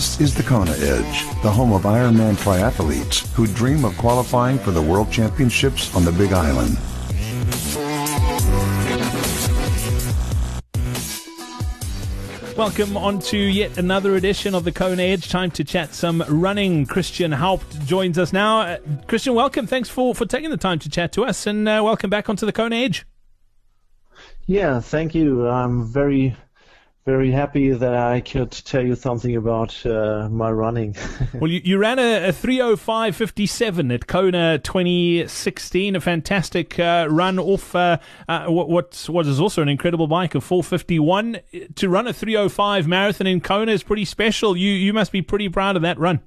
This is the Kona Edge, the home of Ironman triathletes who dream of qualifying for the World Championships on the Big Island. Welcome on to yet another edition of the Kona Edge. Time to chat some running. Christian Haupt joins us now. Uh, Christian, welcome. Thanks for, for taking the time to chat to us, and uh, welcome back onto the Kona Edge. Yeah, thank you. I'm very very happy that I could tell you something about uh, my running. well, you, you ran a, a 305.57 at Kona 2016, a fantastic uh, run off uh, uh what, what, what is also an incredible bike of 451. To run a 305 marathon in Kona is pretty special. You, you must be pretty proud of that run.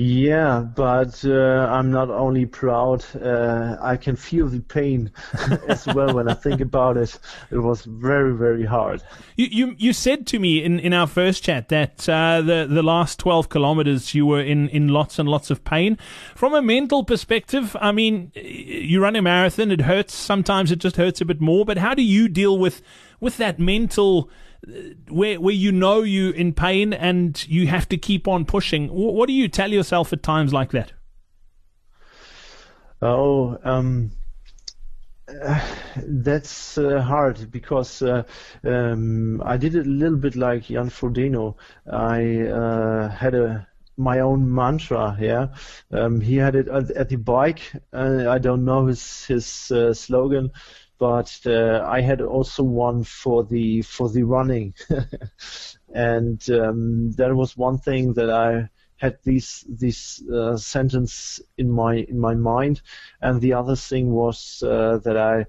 Yeah, but uh, I'm not only proud, uh, I can feel the pain as well when I think about it. It was very, very hard. You you, you said to me in, in our first chat that uh, the the last 12 kilometers you were in, in lots and lots of pain. From a mental perspective, I mean, you run a marathon, it hurts. Sometimes it just hurts a bit more. But how do you deal with with that mental? Where where you know you in pain and you have to keep on pushing. What do you tell yourself at times like that? Oh, um, uh, that's uh, hard because uh, um, I did it a little bit like Jan Frodeno. I uh, had a my own mantra. Yeah, um, he had it at, at the bike. I don't know his his uh, slogan, but uh, I had also one for the for the running, and um, that was one thing that I had this this uh, sentence in my in my mind, and the other thing was uh, that I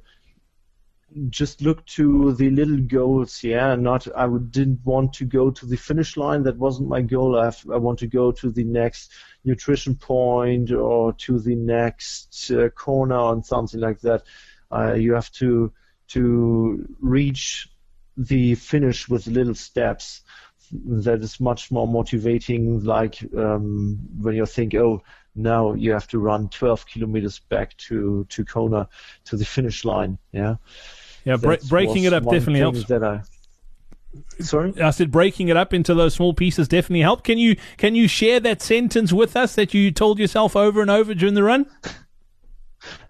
just looked to the little goals. Yeah, not I would, didn't want to go to the finish line. That wasn't my goal. I, have, I want to go to the next nutrition point or to the next uh, corner and something like that. Uh, you have to to reach the finish with little steps. That is much more motivating. Like um, when you think, oh, now you have to run 12 kilometers back to to Kona to the finish line. Yeah. Yeah, bre- breaking it up definitely helps. That I, Sorry, I said breaking it up into those small pieces definitely help. Can you can you share that sentence with us that you told yourself over and over during the run?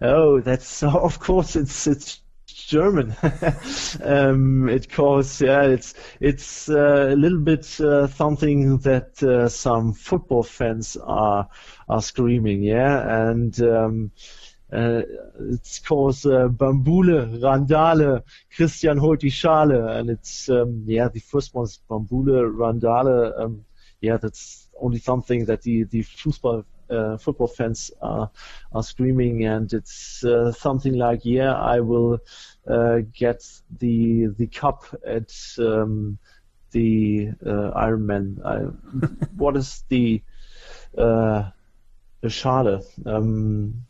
Oh, that's of course it's it's German. um, it calls yeah, it's it's uh, a little bit uh, something that uh, some football fans are are screaming, yeah, and. Um, uh, it's called uh, Bambule, Randale, Christian holt die Schale, and it's um, yeah the first one's Bambule, Randale. Um, yeah, that's only something that the the football uh, football fans are are screaming, and it's uh, something like, "Yeah, I will uh, get the the cup at um, the uh, Ironman." I, what is the uh, the Schale? Um,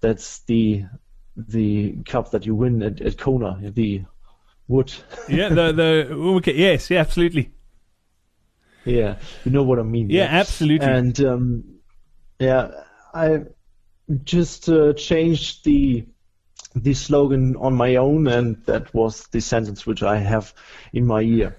that's the the cup that you win at, at Kona, the wood. yeah, the the okay, yes, yeah, absolutely. Yeah, you know what I mean. Yeah, yeah. absolutely. And um, yeah, I just uh, changed the the slogan on my own, and that was the sentence which I have in my ear.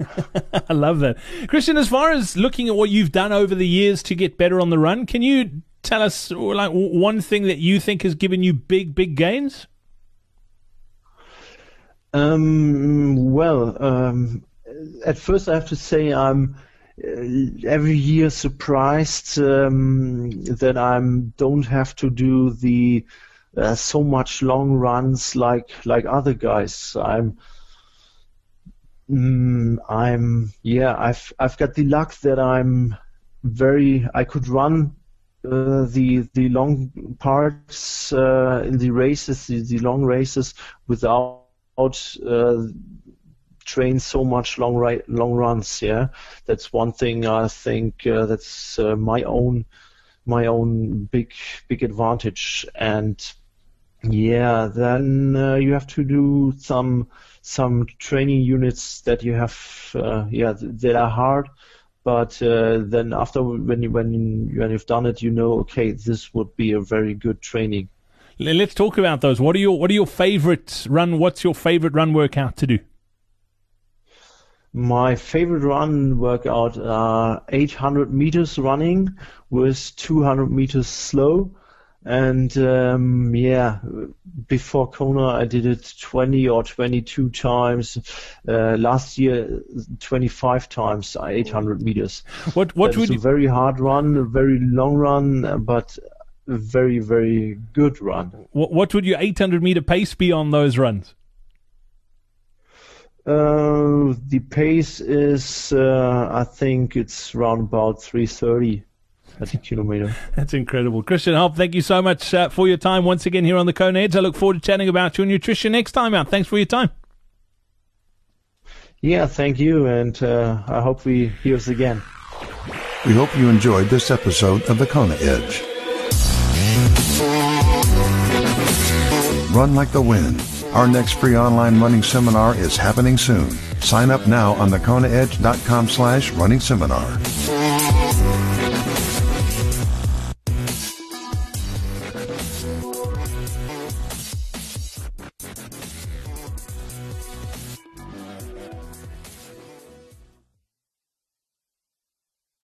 I love that, Christian. As far as looking at what you've done over the years to get better on the run, can you tell us like one thing that you think has given you big, big gains? Um, well, um, at first I have to say I'm every year surprised um, that I don't have to do the uh, so much long runs like like other guys. I'm mm, I'm yeah I've I've got the luck that I'm very I could run uh, the the long parts uh, in the races the, the long races without uh, train so much long right long runs. Yeah, that's one thing I think uh, that's uh, my own my own big big advantage. And yeah, then uh, you have to do some some training units that you have uh, yeah that are hard. But uh, then after when you when you, when you've done it, you know okay this would be a very good training. Let's talk about those. What are your What are your favorite run? What's your favorite run workout to do? My favorite run workout are 800 meters running with 200 meters slow. And um, yeah, before Kona, I did it 20 or 22 times. Uh, last year, 25 times, 800 meters. What what would is a very hard run, a very long run, but a very very good run. what, what would your 800 meter pace be on those runs? Uh, the pace is, uh, I think it's around about 330 at a kilometer. That's incredible. Christian Haupt, thank you so much uh, for your time once again here on the Kona Edge. I look forward to chatting about your nutrition next time out. Thanks for your time. Yeah, thank you, and uh, I hope we hear us again. We hope you enjoyed this episode of the Kona Edge. Run like the wind. Our next free online running seminar is happening soon. Sign up now on thekonaedge.com slash running seminar.